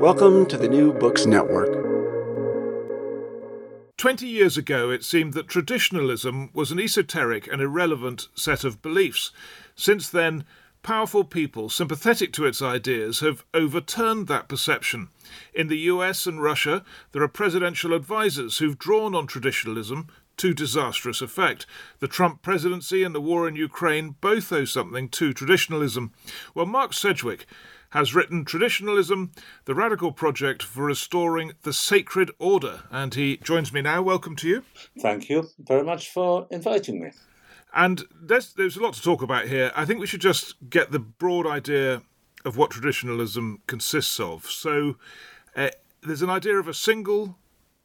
Welcome to the New Books Network. Twenty years ago, it seemed that traditionalism was an esoteric and irrelevant set of beliefs. Since then, powerful people sympathetic to its ideas have overturned that perception. In the US and Russia, there are presidential advisers who've drawn on traditionalism to disastrous effect. The Trump presidency and the war in Ukraine both owe something to traditionalism. Well, Mark Sedgwick has written Traditionalism, the Radical Project for Restoring the Sacred Order. And he joins me now. Welcome to you. Thank you very much for inviting me. And there's, there's a lot to talk about here. I think we should just get the broad idea of what traditionalism consists of. So uh, there's an idea of a single,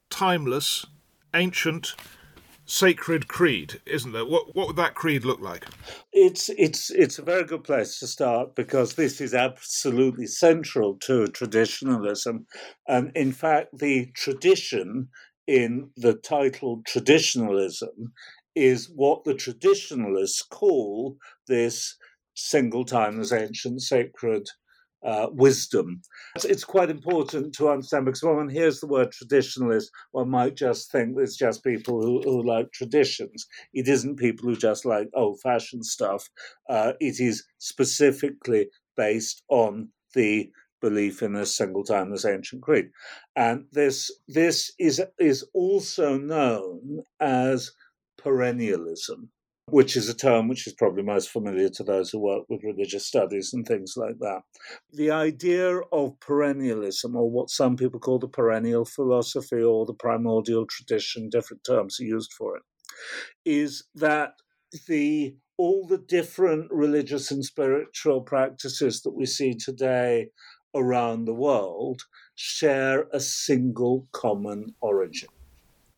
timeless, ancient, sacred creed, isn't there? What what would that creed look like? It's it's it's a very good place to start because this is absolutely central to traditionalism, and in fact, the tradition in the title traditionalism is what the traditionalists call this single timeless ancient sacred uh, wisdom. It's quite important to understand because when one hears the word traditionalist, one might just think it's just people who, who like traditions. It isn't people who just like old fashioned stuff. Uh, it is specifically based on the belief in a single timeless ancient creed. And this this is is also known as perennialism which is a term which is probably most familiar to those who work with religious studies and things like that. The idea of perennialism, or what some people call the perennial philosophy or the primordial tradition, different terms are used for it, is that the all the different religious and spiritual practices that we see today around the world share a single common origin.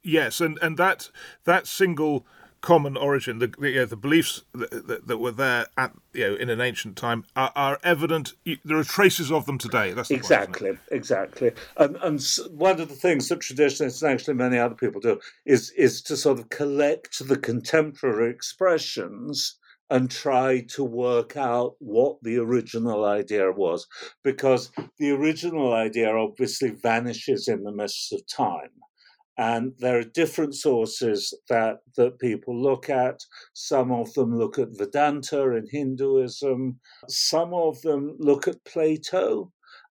Yes, and, and that that single common origin, the the, the beliefs that, that, that, were there at you know in an ancient time are, are evident. There are traces of them today. That's the exactly, point, exactly. And and one of the things that traditionalists and actually many other people do is is to sort of collect the contemporary expressions and try to work out what the original idea was, because the original idea obviously vanishes in the mists of time and there are different sources that that people look at. Some of them look at vedanta in hinduism. Some of them look at plato.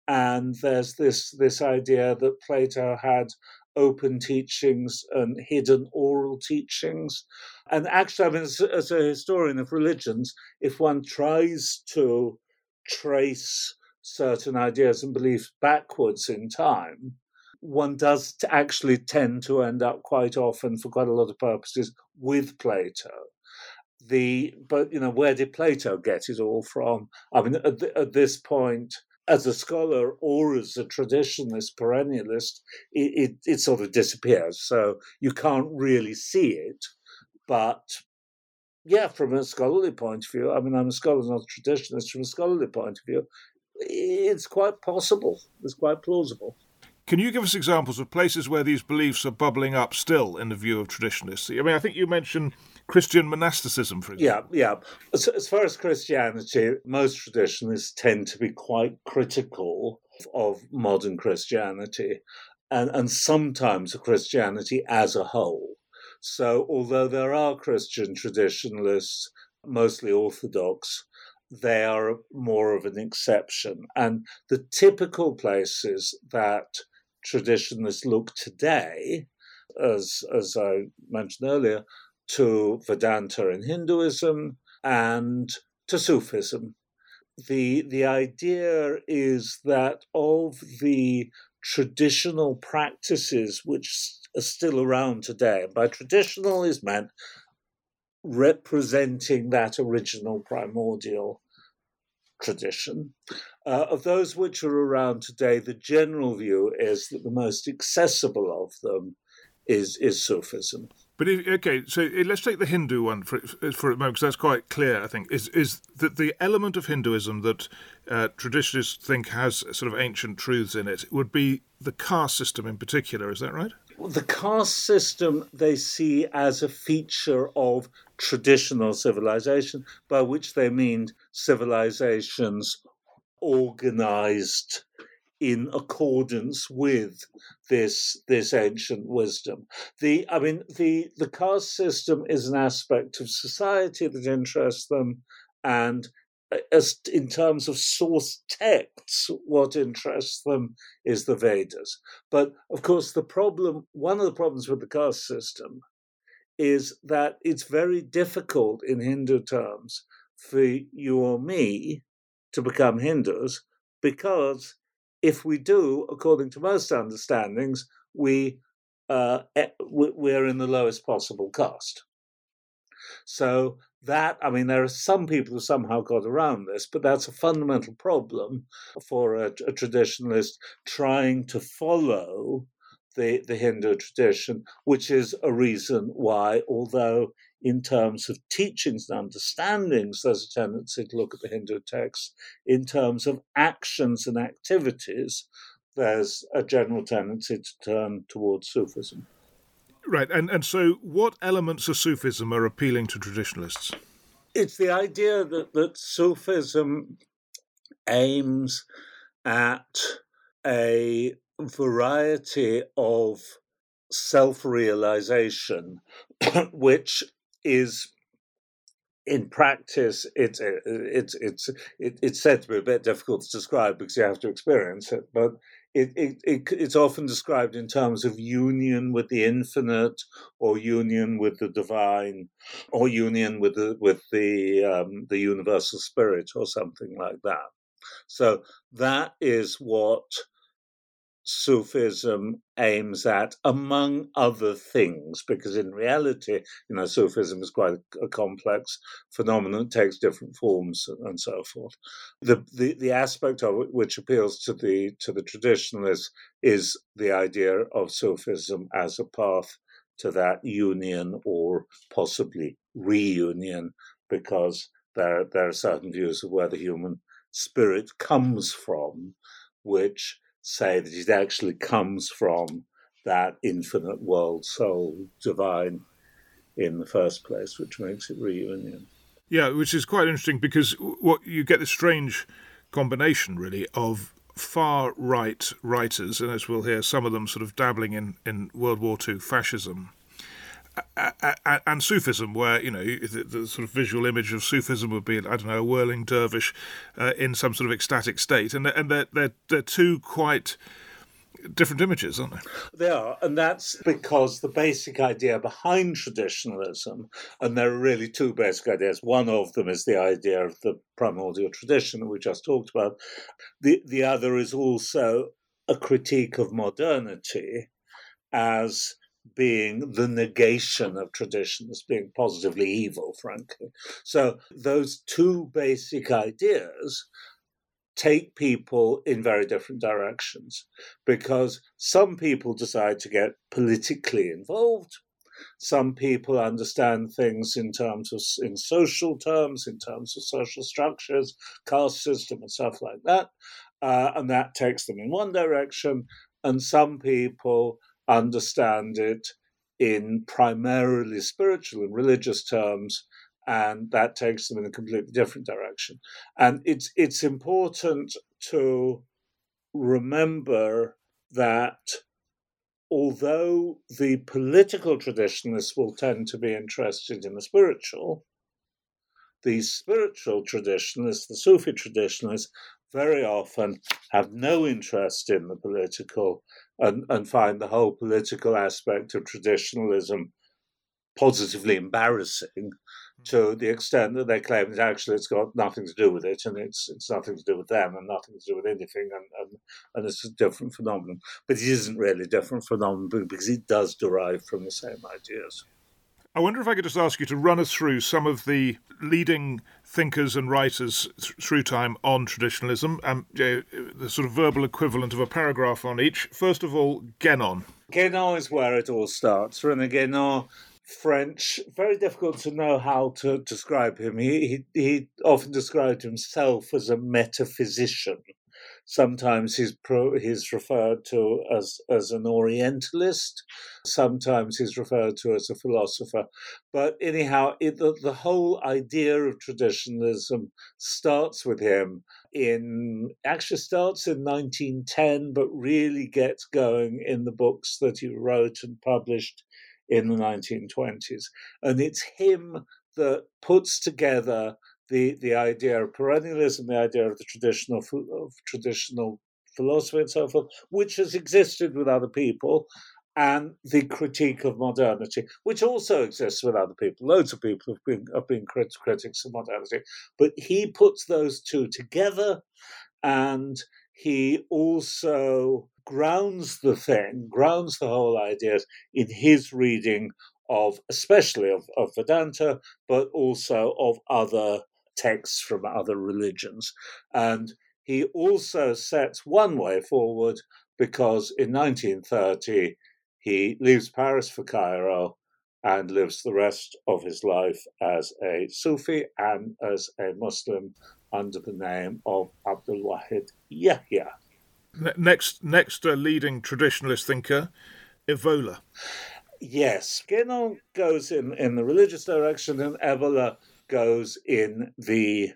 And there's this this idea that plato had open teachings and hidden oral teachings. And actually i mean as, as a historian of religions if one tries to trace certain ideas and beliefs backwards in time one does actually tend to end up quite often, for quite a lot of purposes, with Plato. The but you know where did Plato get it all from? I mean, at, the, at this point, as a scholar or as a traditionalist perennialist, it, it, it sort of disappears. So you can't really see it, but yeah, from a scholarly point of view, I mean, I'm a scholar, not a traditionalist. From a scholarly point of view, it's quite possible. It's quite plausible. Can you give us examples of places where these beliefs are bubbling up still in the view of traditionalists? I mean, I think you mentioned Christian monasticism, for example. Yeah, yeah. As, as far as Christianity, most traditionalists tend to be quite critical of modern Christianity and, and sometimes of Christianity as a whole. So, although there are Christian traditionalists, mostly Orthodox, they are more of an exception. And the typical places that traditionalists look today, as, as I mentioned earlier, to Vedanta in Hinduism and to Sufism. The, the idea is that of the traditional practices which are still around today, and by traditional is meant representing that original primordial tradition. Uh, of those which are around today, the general view is that the most accessible of them is is Sufism. But if, okay, so eh, let's take the Hindu one for for a moment, because that's quite clear. I think is is that the element of Hinduism that uh, traditionalists think has sort of ancient truths in it would be the caste system in particular. Is that right? The caste system they see as a feature of traditional civilization, by which they mean civilizations organized in accordance with this this ancient wisdom. The I mean the the caste system is an aspect of society that interests them, and uh, as in terms of source texts, what interests them is the Vedas. But of course, the problem one of the problems with the caste system is that it's very difficult in Hindu terms for you or me to become Hindus because if we do, according to most understandings, we uh, we're in the lowest possible caste. So that I mean, there are some people who somehow got around this, but that's a fundamental problem for a, a traditionalist trying to follow the, the Hindu tradition, which is a reason why, although in terms of teachings and understandings, there's a tendency to look at the Hindu texts. In terms of actions and activities, there's a general tendency to turn towards Sufism. Right, and, and so what elements of Sufism are appealing to traditionalists? It's the idea that, that Sufism aims at a variety of self realization, which is in practice, it's it's it's it's said to be a bit difficult to describe because you have to experience it. But it, it, it, it's often described in terms of union with the infinite, or union with the divine, or union with the with the um, the universal spirit, or something like that. So that is what Sufism aims at, among other things, because in reality, you know, Sufism is quite a, complex phenomenon, takes different forms and so forth. The, the the aspect of it which appeals to the to the traditionalists is the idea of Sufism as a path to that union or possibly reunion, because there there are certain views of where the human spirit comes from, which say that it actually comes from that infinite world soul divine in the first place, which makes it reunion. Yeah, which is quite interesting because what you get this strange combination really of far right writers, and as we'll hear, some of them sort of dabbling in, in World War II fascism, and Sufism, where you know the, the, sort of visual image of Sufism would be, I don't know, a whirling dervish uh, in some sort of ecstatic state, and and they're they're, they're two quite different images, aren't they? They are, and that's because the basic idea behind traditionalism, and there are really two basic ideas. One of them is the idea of the primordial tradition that we just talked about. The the other is also a critique of modernity as being the negation of tradition as being positively evil, frankly. So those two basic ideas take people in very different directions because some people decide to get politically involved. Some people understand things in terms of in social terms, in terms of social structures, caste system, and stuff like that, uh, and that takes them in one direction. And some people understand it in primarily spiritual and religious terms, and that takes them in a completely different direction. And it's it's important to remember that although the political traditionalists will tend to be interested in the spiritual, the spiritual traditionalists, the Sufi traditionalists, very often have no interest in the political and, and find the whole political aspect of traditionalism positively embarrassing hmm. to the extent that they claim that actually it's got nothing to do with it and it's it's nothing to do with them and nothing to do with anything and, and, and it's a different phenomenon. But it isn't really a different phenomenon because it does derive from the same ideas. I wonder if I could just ask you to run us through some of the leading thinkers and writers th- through time on traditionalism, um, the sort of verbal equivalent of a paragraph on each. First of all, Guénon. Guénon is where it all starts. René Guénon French, very difficult to know how to describe him. He, he, he often described himself as a metaphysician. Sometimes he's pro, he's referred to as as an Orientalist. Sometimes he's referred to as a philosopher. But anyhow, it, the, the whole idea of traditionalism starts with him in actually starts in 1910, but really gets going in the books that he wrote and published in the 1920s. And it's him that puts together the, the idea of perennialism, the idea of the traditional of traditional philosophy and so forth, which has existed with other people, and the critique of modernity, which also exists with other people. Loads of people have been have been crit- critics of modernity, but he puts those two together, and he also grounds the thing, grounds the whole idea in his reading of, especially of, of Vedanta, but also of other texts from other religions. And he also sets one way forward because in 1930 he leaves Paris for Cairo and lives the rest of his life as a Sufi and as a Muslim under the name of Abdul Wahid Yahya. Next, next uh, leading traditionalist thinker, Evola. Yes, Guénon goes in, in the religious direction, and Evola goes in the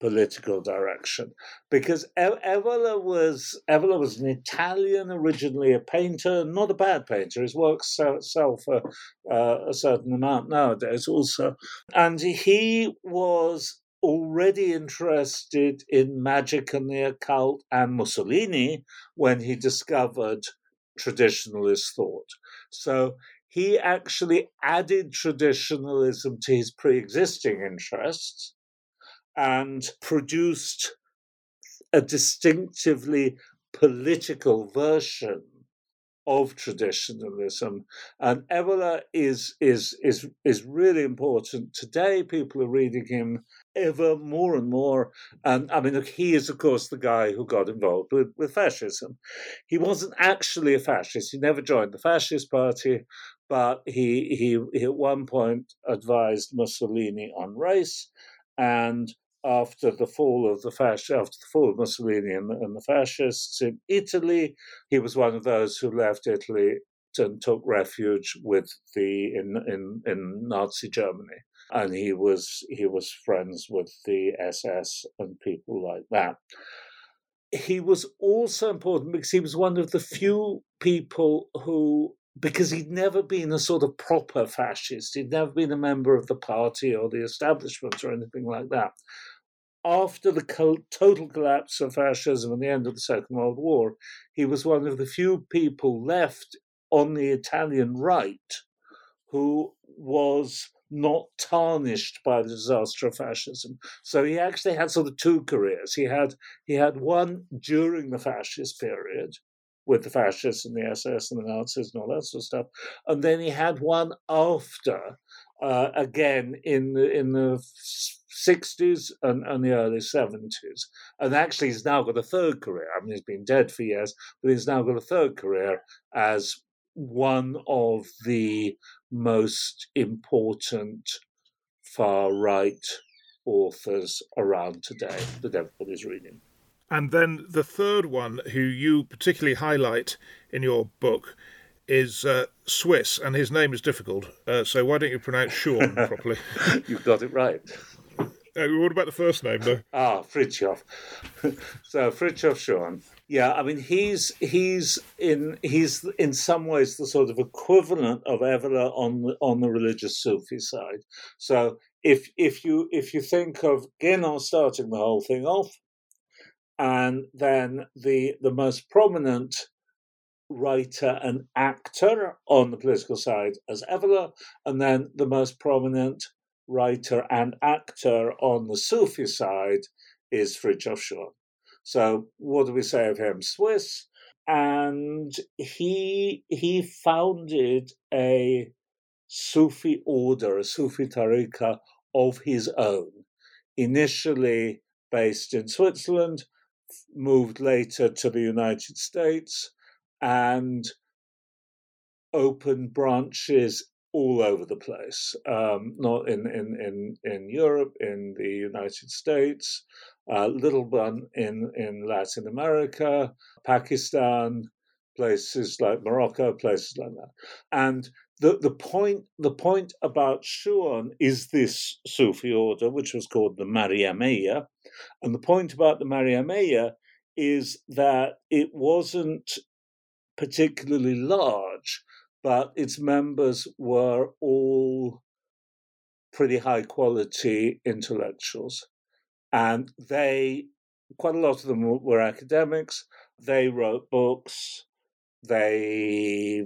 political direction. Because Evola was Evola was an Italian originally a painter not a bad painter. His works sell, for uh, a certain amount nowadays also. And he was already interested in magic and the occult and Mussolini when he discovered traditionalist thought. So he actually added traditionalism to his pre existing interests and produced a distinctively political version of traditionalism. And Evola is is is is really important. Today people are reading him ever more and more. And I mean, he is, of course, the guy who got involved with, with fascism. He wasn't actually a fascist. He never joined the fascist party, but he, he, he at one point advised Mussolini on race. And after the fall of the fasc- after the fall of Mussolini and the, and the fascists in Italy, he was one of those who left Italy and took refuge with the in in, in Nazi Germany and he was he was friends with the SS and people like that. He was also important because he was one of the few people who because he'd never been a sort of proper fascist, he'd never been a member of the party or the establishment or anything like that. After the total collapse of fascism and the end of the Second World War, he was one of the few people left on the Italian right who was not tarnished by the disaster of fascism. So he actually had sort of two careers. He had he had one during the fascist period with the fascists and the SS and the Nazis and all that sort of stuff, and then he had one after, uh, again in the in the 60s and, and the early 70s. And actually, he's now got a third career. I mean, he's been dead for years, but he's now got a third career as one of the most important far right authors around today that everybody's reading. And then the third one, who you particularly highlight in your book, is uh, Swiss, and his name is difficult. Uh, so why don't you pronounce Schuon properly? You've got it right. Uh, what about the first name, though? Ah, Frithjof. so Frithjof Schuon Yeah, I mean he's he's in he's in some ways the sort of equivalent of Evola on the on the religious Sufi side. So if if you if you think of Guénon starting the whole thing off, and then the the most prominent writer and actor on the political side as Evola, and then the most prominent writer and actor on the Sufi side is Frithjof Schuon. So what do we say of him? Swiss, and he he founded a Sufi order, a Sufi tariqa of his own, initially based in Switzerland, moved later to the United States, and opened branches all over the place, um, not in, in, in, in Europe, in the United States, uh, little one in, in Latin America, Pakistan, places like Morocco, places like that. And the, the point the point about Schuon is this Sufi order, which was called the Maryamiyya. And the point about the Maryamiyya is that it wasn't particularly large, but its members were all pretty high quality intellectuals. And they, quite a lot of them were academics. They wrote books. They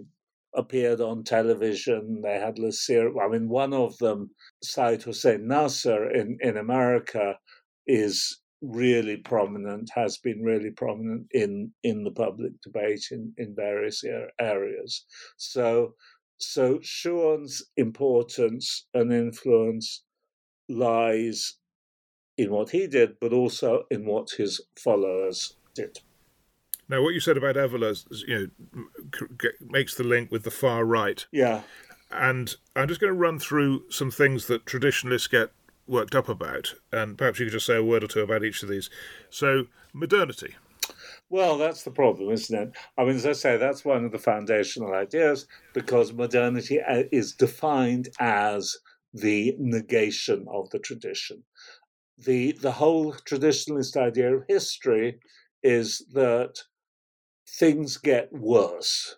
appeared on television. They had a series. I mean, one of them, Seyyed Hossein Nasr in, in America, is really prominent, has been really prominent in in the public debate in in various areas. So so Schuon's importance and influence lies in what he did, but also in what his followers did. Now, what you said about Evola, you know, makes the link with the far right. Yeah. And I'm just going to run through some things that traditionalists get worked up about, and perhaps you could just say a word or two about each of these. So, modernity. Well, that's the problem, isn't it? I mean, as I say, that's one of the foundational ideas because modernity uh, is defined as the negation of the tradition. The, the whole traditionalist idea of history is that things get worse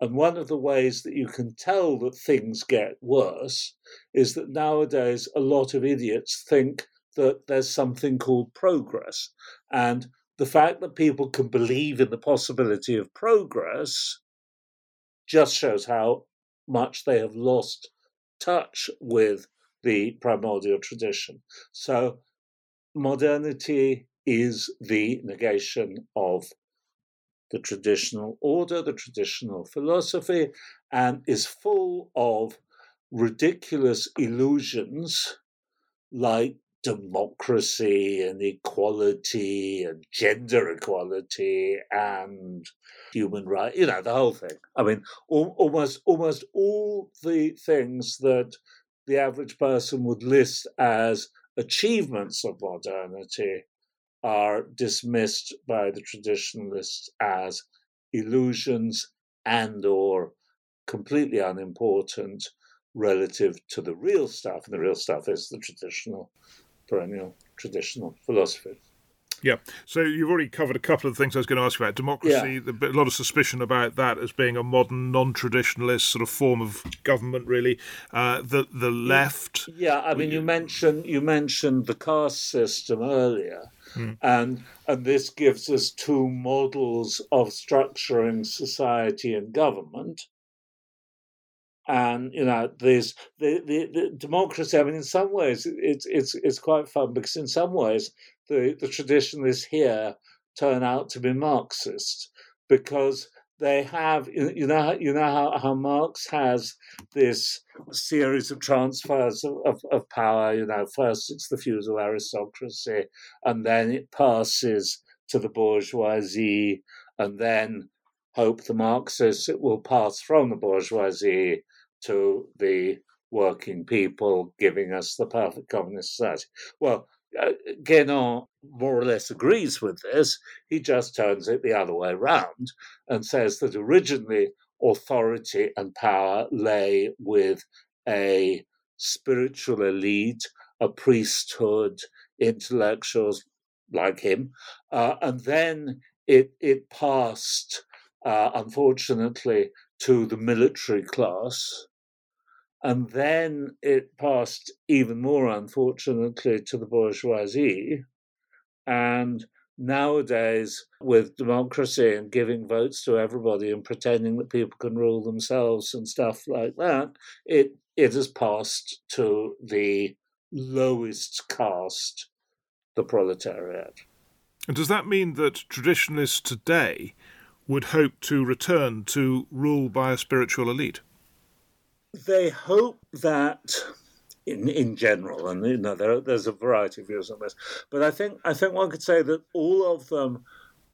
and one of the ways that you can tell that things get worse is that nowadays a lot of idiots think that there's something called progress. And the fact that people can believe in the possibility of progress just shows how much they have lost touch with the primordial tradition. So, modernity is the negation of the traditional order, the traditional philosophy, and is full of ridiculous illusions like democracy and equality and gender equality and human rights, you know, the whole thing. I mean, al- almost almost all the things that the average person would list as achievements of modernity are dismissed by the traditionalists as illusions and or completely unimportant relative to the real stuff and the real stuff is the traditional perennial traditional philosophy yeah. So you've already covered a couple of things I was going to ask about. Democracy, yeah. a lot of suspicion about that as being a modern, non-traditionalist sort of form of government. Really, uh, the the left. Yeah, I mean, you mentioned you mentioned the caste system earlier, Mm. And and this gives us two models of structuring society and government. And you know, there's the, the, the democracy. I mean, in some ways, it's it's it's quite fun because in some ways, the the traditionalists here turn out to be Marxist because they have you know you know how, how Marx has this series of transfers of, of, of, power you know first it's the feudal aristocracy and then it passes to the bourgeoisie and then hope the Marxists it will pass from the bourgeoisie to the working people giving us the perfect communist society. Well uh, Guénon more or less agrees with this. He just turns it the other way around and says that originally authority and power lay with a spiritual elite, a priesthood, intellectuals like him, uh, and then it it passed, uh, unfortunately, to the military class, and then it passed even more unfortunately to the bourgeoisie, and nowadays with democracy and giving votes to everybody and pretending that people can rule themselves and stuff like that, it it has passed to the lowest caste, the proletariat. And does that mean that traditionalists today would hope to return to rule by a spiritual elite? They hope that in in general, and you know there, there's a variety of views on this. But I think I think one could say that all of them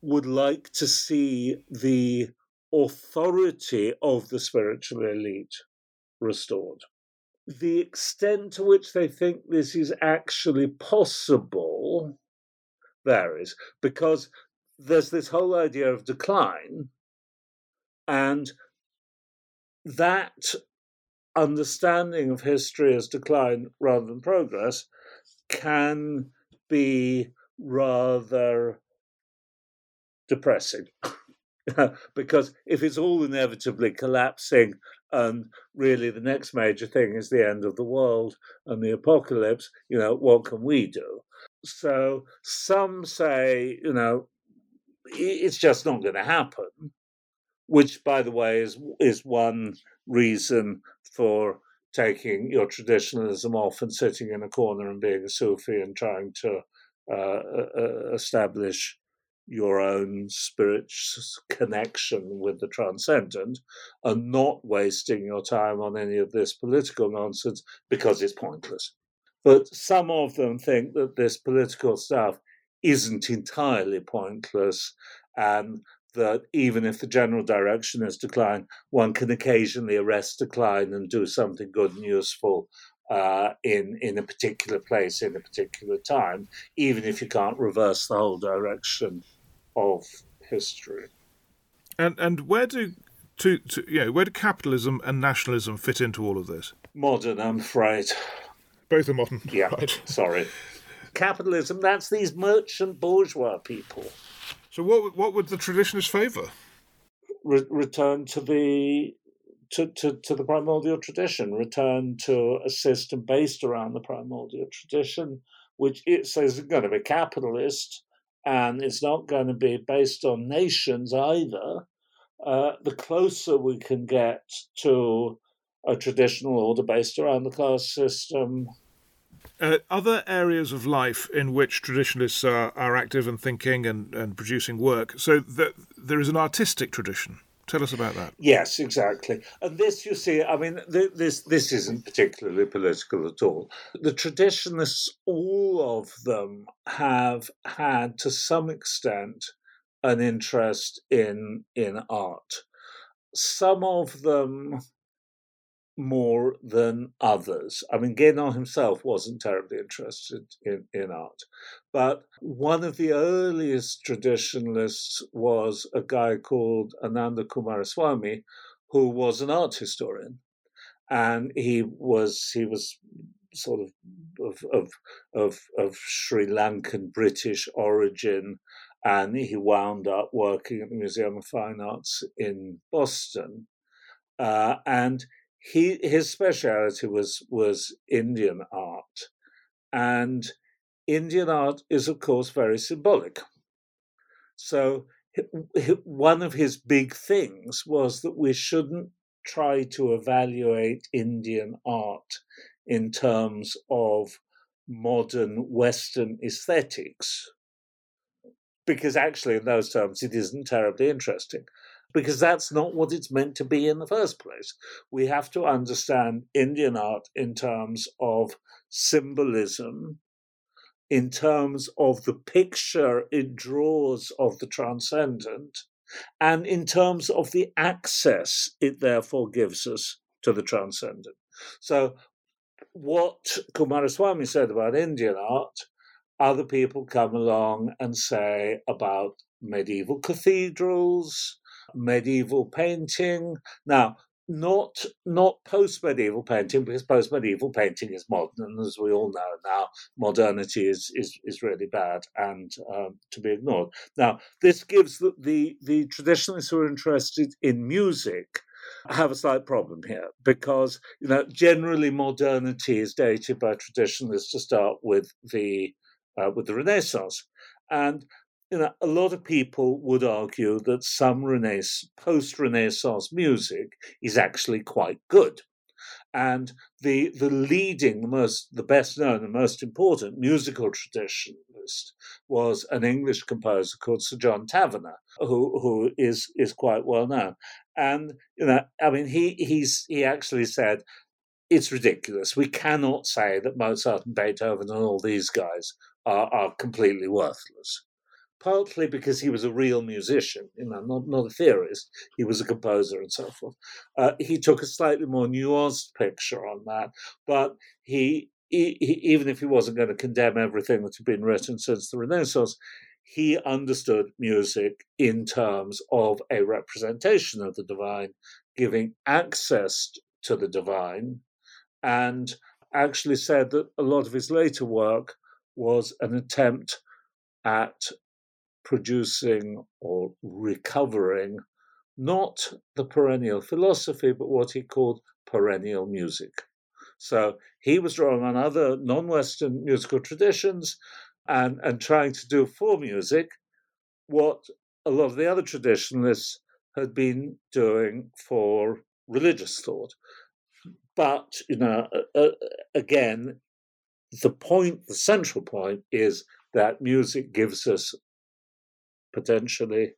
would like to see the authority of the spiritual elite restored. The extent to which they think this is actually possible varies because there's this whole idea of decline, and that understanding of history as decline rather than progress can be rather depressing. because if it's all inevitably collapsing and really the next major thing is the end of the world and the apocalypse, you know, what can we do? So some say, you know, it's just not going to happen, which, by the way, is is one reason for taking your traditionalism off and sitting in a corner and being a Sufi and trying to uh, uh, uh establish your own spiritual connection with the transcendent and not wasting your time on any of this political nonsense because it's pointless. But some of them think that this political stuff isn't entirely pointless and that even if the general direction is decline, one can occasionally arrest decline and do something good and useful uh, in in a particular place in a particular time, even if you can't reverse the whole direction of history. And and where do to, to you know where do capitalism and nationalism fit into all of this? Modern, I'm afraid. Both are modern. Yeah. Right. Sorry. Capitalism. That's these merchant bourgeois people. So what what would the traditionalists favour? Re- return to the to, to, to the primordial tradition, return to a system based around the primordial tradition, which it says is going to be capitalist and it's not going to be based on nations either. Uh, the closer we can get to a traditional order based around the class system, uh, other areas of life in which traditionalists are, are active and thinking and, and producing work. So the, there is an artistic tradition. Tell us about that. Yes, exactly. And this, you see, I mean, th- this this isn't particularly political at all. The traditionalists, all of them, have had to some extent an interest in in art. Some of them more than others. I mean, Guénon himself wasn't terribly interested in, in art. But one of the earliest traditionalists was a guy called Ananda Coomaraswamy, who was an art historian. And he was he was sort of of of of, of Sri Lankan British origin, and he wound up working at the Museum of Fine Arts in Boston. Uh, and he his speciality was was Indian art, and Indian art is of course very symbolic. So one of his big things was that we shouldn't try to evaluate Indian art in terms of modern Western aesthetics, because actually, in those terms, it isn't terribly interesting because that's not what it's meant to be in the first place. We have to understand Indian art in terms of symbolism, in terms of the picture it draws of the transcendent, and in terms of the access it therefore gives us to the transcendent. So, what Coomaraswamy said about Indian art, other people come along and say about medieval cathedrals, medieval painting. Now, not not post medieval painting because post medieval painting is modern, and as we all know now, modernity is is, is really bad and um, to be ignored. Now, this gives the, the the traditionalists who are interested in music have a slight problem here because you know generally modernity is dated by traditionalists to start with the uh, with the Renaissance, and you know, a lot of people would argue that some Renaissance, post-Renaissance music is actually quite good. And the the leading, the most, the best known and most important musical traditionalist was an English composer called Sir John Tavener, who who is is quite well known. And you know, I mean, he he's he actually said it's ridiculous. We cannot say that Mozart and Beethoven and all these guys are, are completely worthless partly because he was a real musician, you know, not, not a theorist. He was a composer and so forth. Uh, he took a slightly more nuanced picture on that, but he, he, he, even if he wasn't going to condemn everything that had been written since the Renaissance, he understood music in terms of a representation of the divine, giving access to the divine, and actually said that a lot of his later work was an attempt at producing or recovering not the perennial philosophy, but what he called perennial music. So he was drawing on other non Western musical traditions and, and trying to do for music what a lot of the other traditionalists had been doing for religious thought. But, you know, uh, again, the point, the central point is that music gives us potentially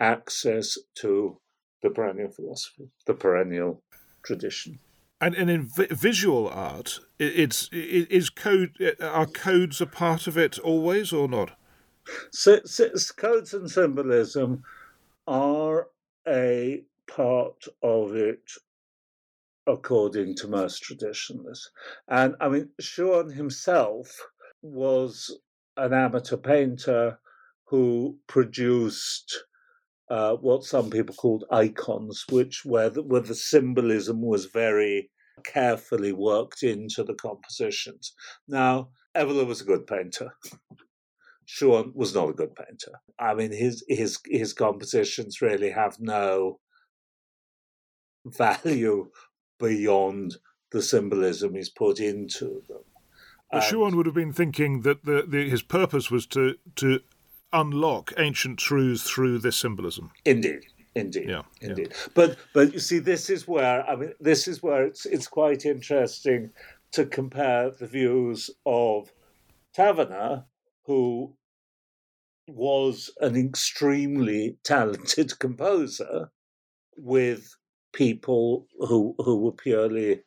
access to the perennial philosophy, the perennial tradition. And, and in vi- visual art, it's it, is code uh, are codes a part of it always or not? So, so, codes and symbolism are a part of it, according to most traditionalists. And I mean, Schuon himself was an amateur painter who produced uh, what some people called icons, which where the, where the symbolism was very carefully worked into the compositions. Now, Evola was a good painter. Schuon was not a good painter. I mean, his his his compositions really have no value beyond the symbolism he's put into them. But Schuon would have been thinking that the, the, his purpose was to to unlock ancient truths through this symbolism. Indeed. Indeed, yeah, indeed. Yeah. But but you see, this is where I mean, this is where it's it's quite interesting to compare the views of Tavener, who was an extremely talented composer, with people who who were purely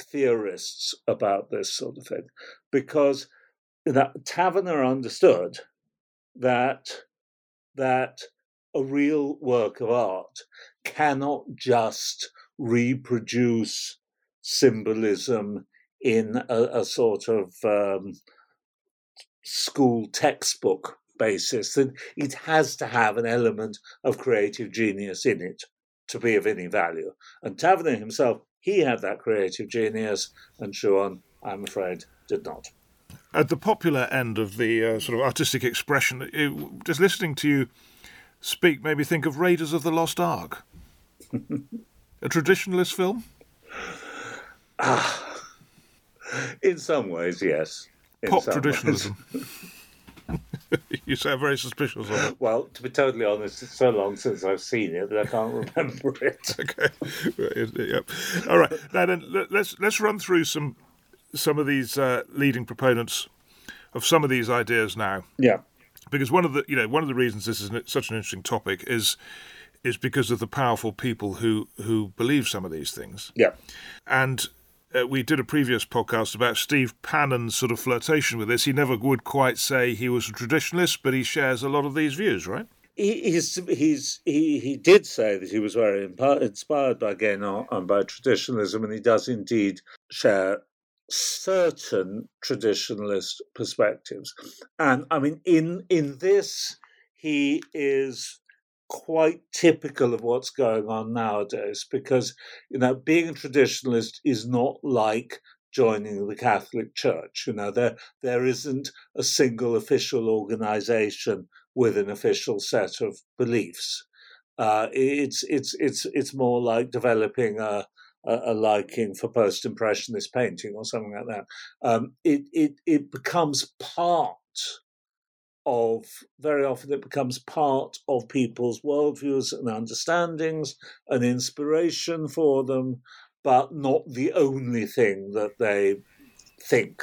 theorists about this sort of thing, because that Tavener understood that that a real work of art cannot just reproduce symbolism in a, a sort of um, school textbook basis. That it has to have an element of creative genius in it to be of any value. And Tavener himself, he had that creative genius, and Schuon, I'm afraid, did not at the popular end of the uh, sort of artistic expression, it, just listening to you speak made me think of Raiders of the Lost Ark, a traditionalist film. Ah, in some ways, yes. In Pop traditionalism. you sound very suspicious of it. Well, to be totally honest, it's so long since I've seen it that I can't remember it. okay. Yep. All right. Now then, let's let's run through some some of these uh, leading proponents of some of these ideas now. Yeah. Because one of the you know one of the reasons this is such an interesting topic is is because of the powerful people who who believe some of these things. Yeah. And uh, we did a previous podcast about Steve Bannon's sort of flirtation with this. He never would quite say he was a traditionalist, but he shares a lot of these views, right? he's he's he he did say that he was very inspired by Guénon and by traditionalism, and he does indeed share certain traditionalist perspectives. And I mean, in in this, he is quite typical of what's going on nowadays because you know being a traditionalist is not like joining the Catholic Church. You know, there there isn't a single official organization with an official set of beliefs. Uh, it's it's it's it's more like developing a, a, a liking for post-impressionist painting or something like that. Um, it it it becomes part of very often it becomes part of people's worldviews and understandings, an inspiration for them, but not the only thing that they think.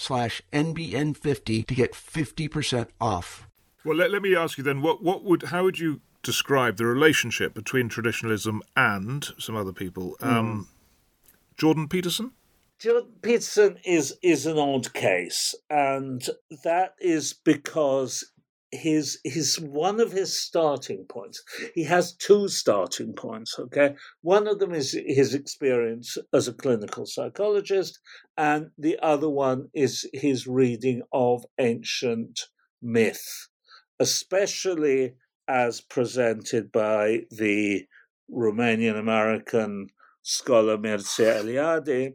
slash NBN50 to get 50% off. Well, let, let me ask you then, what, what would, how would you describe the relationship between traditionalism and some other people? Mm. Um, Jordan Peterson? Jordan Peterson is is an odd case, and that is because his his one of his starting points. He has two starting points. Okay, one of them is his experience as a clinical psychologist, and the other one is his reading of ancient myth, especially as presented by the Romanian American scholar Mircea Eliade,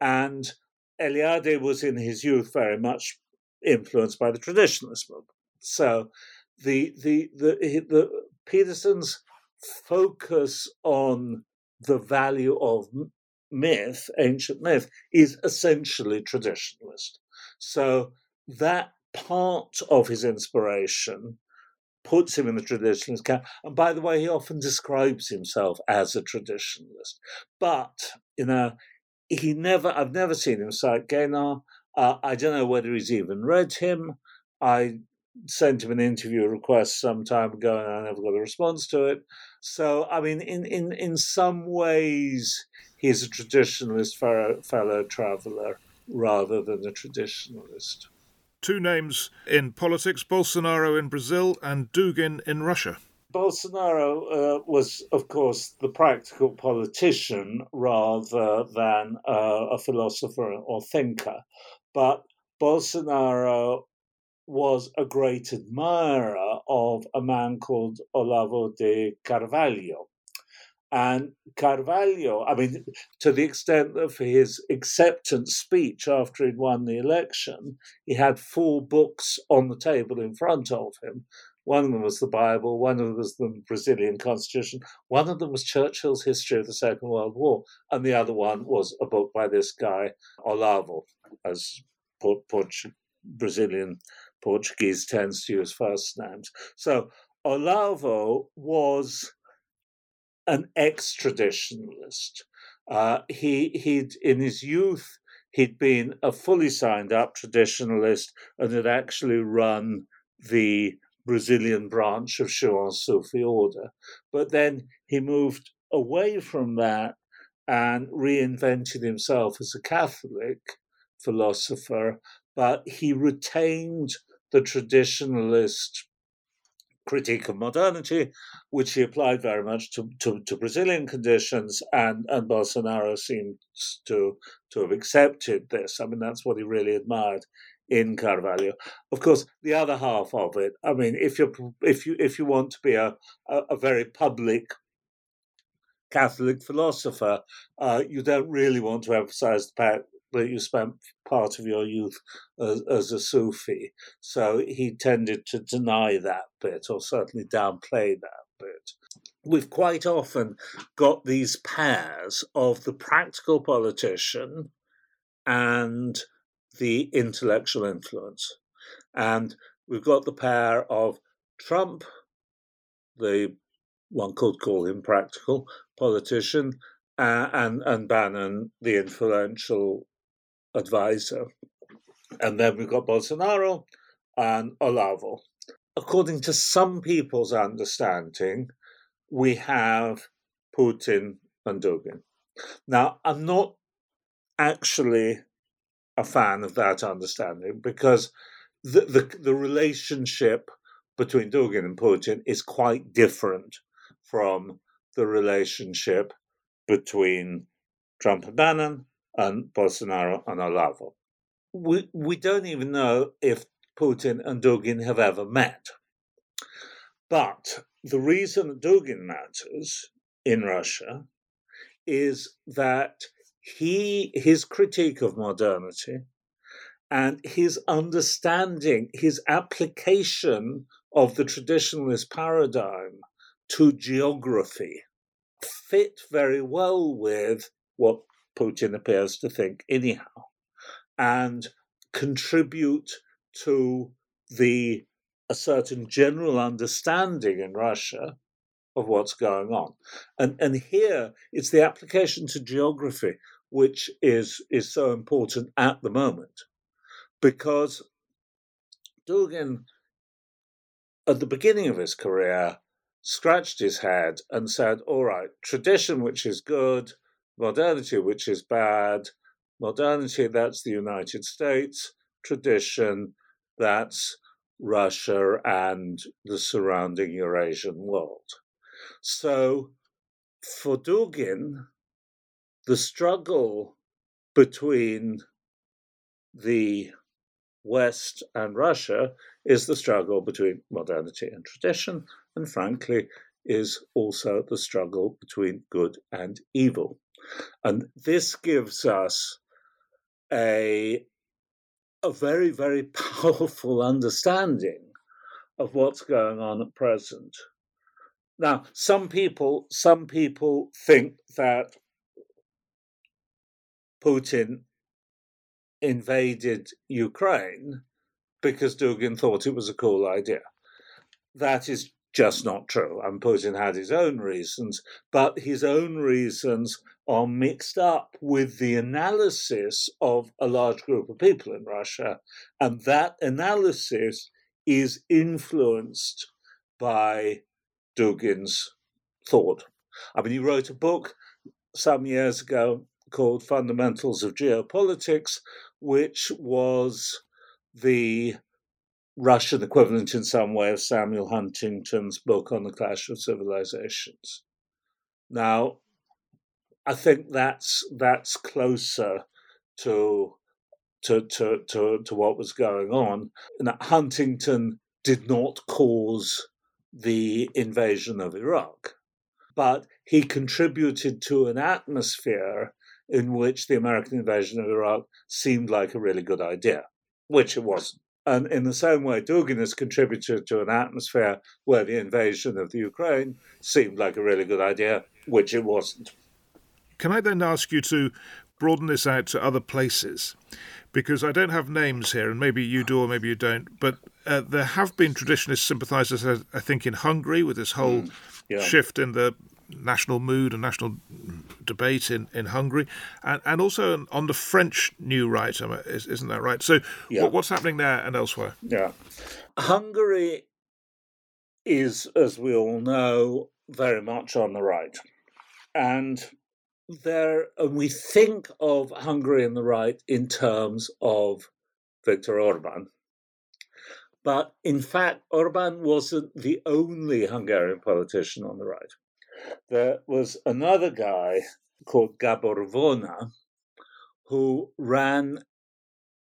and Eliade was in his youth very much influenced by the traditionalist movement. So the the the, the Peterson's focus on the value of myth, ancient myth, is essentially traditionalist. So that part of his inspiration puts him in the traditionalist camp. And by the way, he often describes himself as a traditionalist. But, you know, he never, I've never seen him cite Guénon. Uh, I don't know whether he's even read him. I sent him an interview request some time ago and I never got a response to it. So, I mean, in, in, in some ways, he's a traditionalist fellow, fellow traveler rather than a traditionalist. Two names in politics Bolsonaro in Brazil and Dugin in Russia. Bolsonaro uh, was, of course, the practical politician rather than uh, a philosopher or thinker. But Bolsonaro was a great admirer of a man called Olavo de Carvalho. And Carvalho, I mean, to the extent that for his acceptance speech after he'd won the election, he had four books on the table in front of him. One of them was the Bible, one of them was the Brazilian Constitution, one of them was Churchill's History of the Second World War, and the other one was a book by this guy, Olavo, as Brazilian Portuguese tends to use first names. So Olavo was an ex-traditionalist. Uh, he he'd in his youth he'd been a fully signed up traditionalist and had actually run the Brazilian branch of Schuon's Sufi order. But then he moved away from that and reinvented himself as a Catholic philosopher, but he retained the traditionalist critique of modernity, which he applied very much to, to, to, Brazilian conditions, and, and Bolsonaro seems to, to have accepted this. I mean, that's what he really admired in Carvalho. Of course, the other half of it, I mean, if you if you if you want to be a, a, a very public Catholic philosopher, uh, you don't really want to emphasize the fact that you spent part of your youth as, as, a Sufi. So he tended to deny that bit, or certainly downplay that bit. we've quite often got these pairs of the practical politician and the intellectual influence. And we've got the pair of Trump, the one could call him practical politician, uh, and, and Bannon, the influential advisor. And then we've got Bolsonaro and Olavo. According to some people's understanding, we have Putin and Dugin. Now, I'm not actually a fan of that understanding because the, the, the relationship between Dugin and Putin is quite different from the relationship between Trump and Bannon and Bolsonaro and Olavo. We, we don't even know if Putin and Dugin have ever met. But the reason Dugin matters in Russia is that he his critique of modernity and his understanding, his application of the traditionalist paradigm to geography fit very well with what Putin appears to think, anyhow, and contribute to the a certain general understanding in Russia of what's going on. And, and here it's the application to geography which is, is so important at the moment. Because Dugin, at the beginning of his career, scratched his head and said, All right, tradition, which is good, modernity, which is bad, modernity, that's the United States, tradition, that's Russia and the surrounding Eurasian world. So for Dugin, the struggle between the West and Russia is the struggle between modernity and tradition, and frankly, is also the struggle between good and evil. And this gives us a a very, very powerful understanding of what's going on at present. Now, some people, some people think that Putin invaded Ukraine because Dugin thought it was a cool idea. That is just not true. And Putin had his own reasons, but his own reasons are mixed up with the analysis of a large group of people in Russia. And that analysis is influenced by Dugin's thought. I mean, he wrote a book some years ago called Fundamentals of Geopolitics, which was the Russian equivalent in some way of Samuel Huntington's book on the clash of civilizations. Now, I think that's that's closer to to to to, to what was going on. And Huntington did not cause the invasion of Iraq, but he contributed to an atmosphere in which the American invasion of Iraq seemed like a really good idea, which it wasn't. And in the same way, Dugin has contributed to an atmosphere where the invasion of the Ukraine seemed like a really good idea, which it wasn't. Can I then ask you to broaden this out to other places? Because I don't have names here, and maybe you do or maybe you don't, but uh, there have been traditionalist sympathisers, I think, in Hungary with this whole mm, yeah. shift in the national mood and national debate in, in Hungary, and, and also on the French new right, isn't that right? So, yeah. what's happening there and elsewhere? Yeah. Hungary is, as we all know, very much on the right. And there, and we think of Hungary and the right in terms of Viktor Orban. But in fact, Orban wasn't the only Hungarian politician on the right there was another guy called Gabor Vona who ran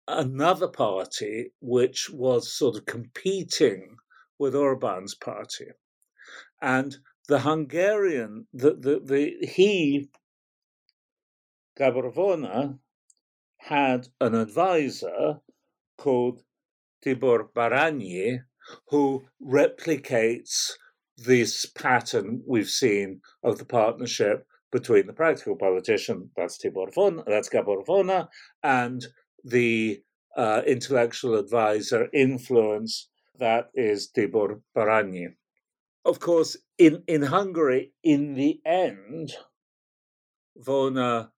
another party which was sort of competing with Orban's party. And the Hungarian, the, the, the he, Gabor Vona, had an advisor called Tibor Baranyi who replicates this pattern we've seen of the partnership between the practical politician, that's Tibor Von, that's Gabor Vona, and the uh, intellectual advisor influence that is Tibor Baranyi. Of course, in, in Hungary, in the end, Vona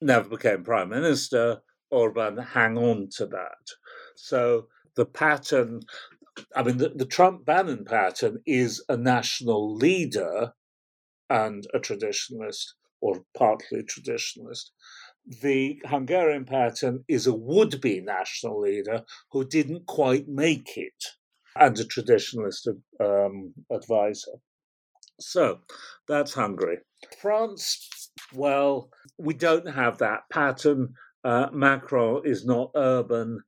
never became prime minister. Orban hang on to that. So the pattern, I mean, the, the Trump Bannon pattern is a national leader and a traditionalist, or partly traditionalist. The Hungarian pattern is a would be national leader who didn't quite make it and a traditionalist um, advisor. So that's Hungary. France, well, we don't have that pattern. Uh, Macron is not Orban.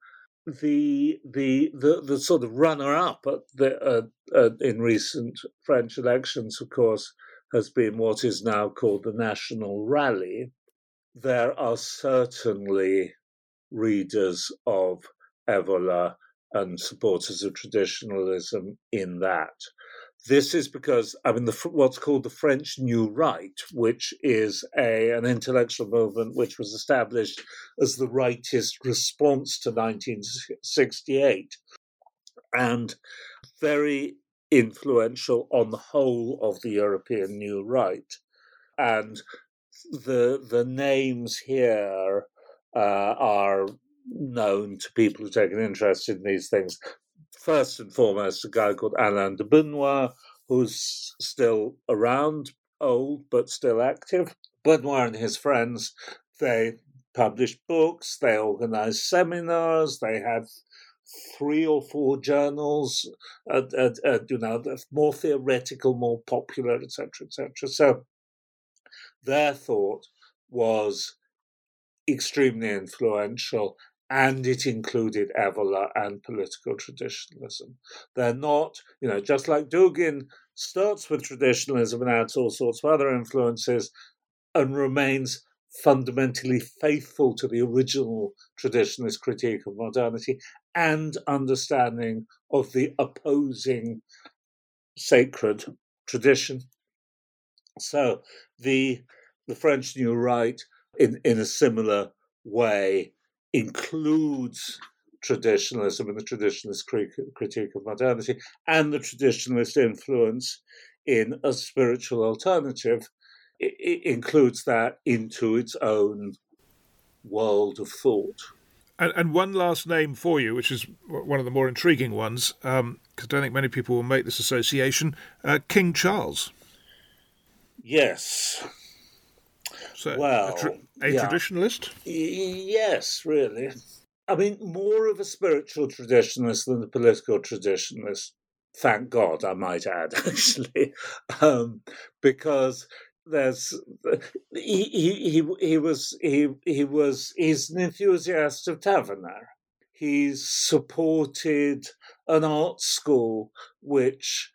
The the the, the sort of runner up the uh, uh, in recent French elections, of course, has been what is now called the National Rally. There are certainly readers of Evola and supporters of traditionalism in that. This is because I mean the, what's called the French New Right, which is a an intellectual movement which was established as the rightist response to 1968, and very influential on the whole of the European New Right, and the the names here uh, are known to people who take an interest in these things. First and foremost, a guy called Alain de Benoist, who's still around, old but still active. Benoist and his friends, they published books, they organized seminars, they had three or four journals, uh, uh, uh, you know, more theoretical, more popular, etc., etc. So their thought was extremely influential and it included Evola and political traditionalism. They're not, you know, just like Dugin starts with traditionalism and adds all sorts of other influences and remains fundamentally faithful to the original traditionalist critique of modernity and understanding of the opposing sacred tradition. So the the French New Right, in, in a similar way, includes traditionalism and the traditionalist critique of modernity and the traditionalist influence in a spiritual alternative it includes that into its own world of thought. And, and, one last name for you, which is one of the more intriguing ones, because um, I don't think many people will make this association uh, King Charles. Yes. So, well, a, tra- a yeah. traditionalist? Yes, really. I mean, more of a spiritual traditionalist than a political traditionalist. Thank God, I might add, actually, um, because there's he, he he he was he he was he's an enthusiast of Tavener. He's supported an art school which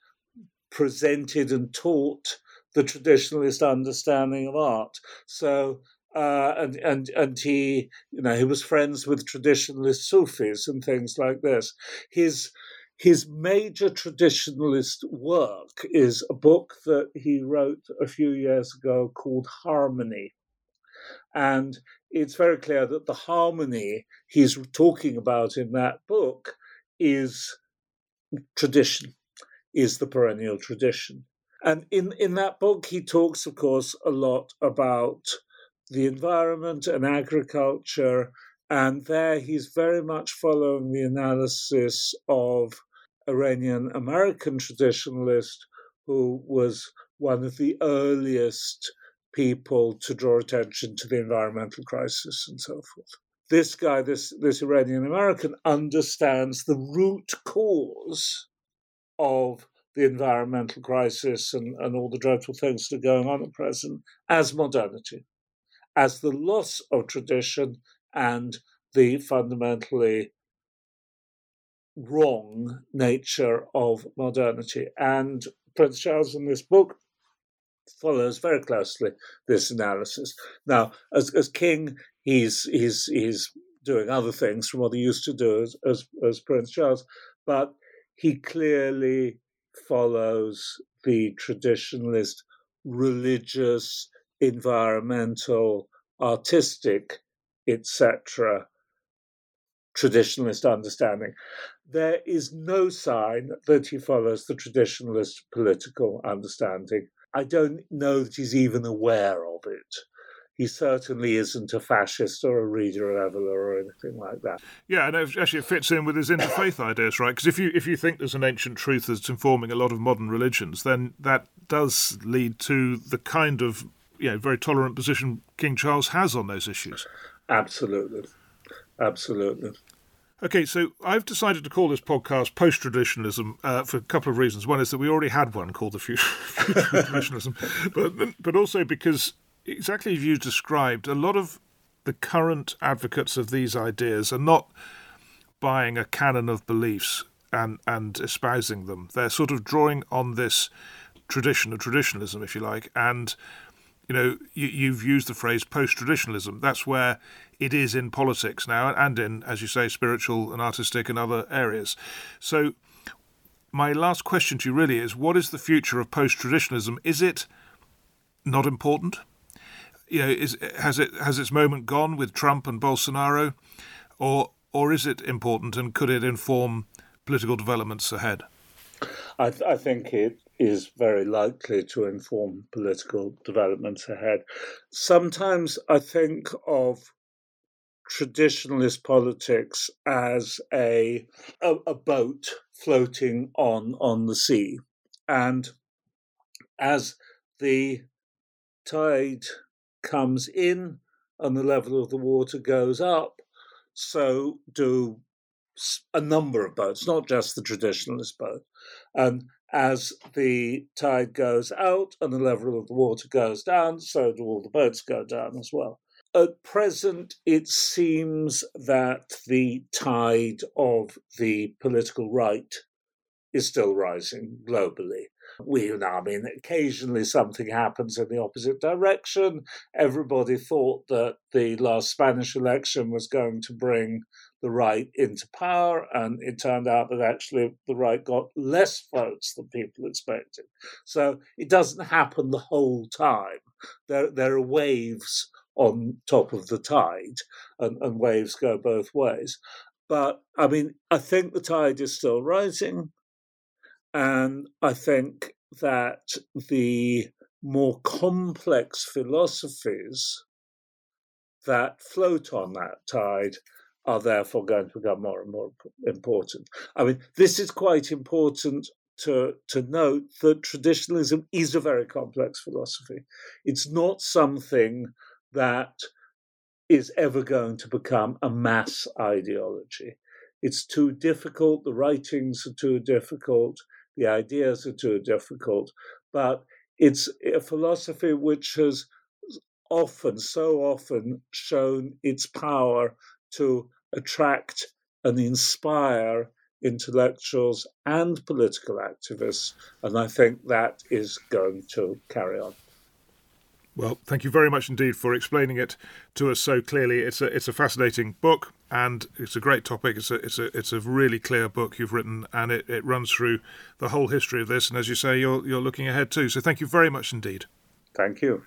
presented and taught the traditionalist understanding of art. So uh, and and and he you know he was friends with traditionalist Sufis and things like this. His his major traditionalist work is a book that he wrote a few years ago called Harmony. And it's very clear that the harmony he's talking about in that book is tradition, is the perennial tradition. And in, in that book, he talks, of course, a lot about the environment and agriculture. And there he's very much following the analysis of Iranian American traditionalist who was one of the earliest people to draw attention to the environmental crisis and so forth. This guy, this, this Iranian American, understands the root cause of the environmental crisis and, and all the dreadful things that are going on at present as modernity, as the loss of tradition and the fundamentally wrong nature of modernity. And Prince Charles in this book follows very closely this analysis. Now, as, as king, he's he's he's doing other things from what he used to do as, as, as Prince Charles, but he clearly follows the traditionalist religious, environmental, artistic, etc. traditionalist understanding. There is no sign that he follows the traditionalist political understanding. I don't know that he's even aware of it he certainly isn't a fascist or a reader of Evola or anything like that. Yeah, and actually it fits in with his interfaith ideas, right? Because if you if you think there's an ancient truth that's informing a lot of modern religions, then that does lead to the kind of you know very tolerant position King Charles has on those issues. Absolutely, absolutely. Okay, so I've decided to call this podcast post traditionalism uh, for a couple of reasons. One is that we already had one called the future, future traditionalism, but but also because exactly as you described, a lot of the current advocates of these ideas are not buying a canon of beliefs and, and espousing them. They're sort of drawing on this tradition of traditionalism, if you like, and you know you, you've used the phrase post-traditionalism. That's where it is in politics now, and in, as you say, spiritual and artistic and other areas. So, my last question to you really is: What is the future of post-traditionalism? Is it not important? You know, is has it has its moment gone with Trump and Bolsonaro, or or is it important and could it inform political developments ahead? I, th- I think it is very likely to inform political developments ahead. Sometimes I think of traditionalist politics as a, a, a boat floating on on the sea, and as the tide comes in and the level of the water goes up, so do a number of boats, not just the traditionalist boat. And as the tide goes out and the level of the water goes down, so do all the boats go down as well. At present, it seems that the tide of the political right is still rising globally. We, I mean, occasionally something happens in the opposite direction. Everybody thought that the last Spanish election was going to bring the right into power, and it turned out that actually the right got less votes than people expected. So it doesn't happen the whole time. There, there are waves on top of the tide, and, and waves go both ways. But I mean, I think the tide is still rising. And I think that the more complex philosophies that float on that tide are therefore going to become more and more important. I mean, this is quite important to, to note that traditionalism is a very complex philosophy. It's not something that is ever going to become a mass ideology. It's too difficult, the writings are too difficult, the ideas are too difficult. But it's a philosophy which has often, so often, shown its power to attract and inspire intellectuals and political activists. And I think that is going to carry on. Well, thank you very much indeed for explaining it to us so clearly. It's a it's a fascinating book and it's a great topic. It's a it's a it's a really clear book you've written, and it, it runs through the whole history of this. And as you say, you're you're looking ahead too. So thank you very much indeed. Thank you.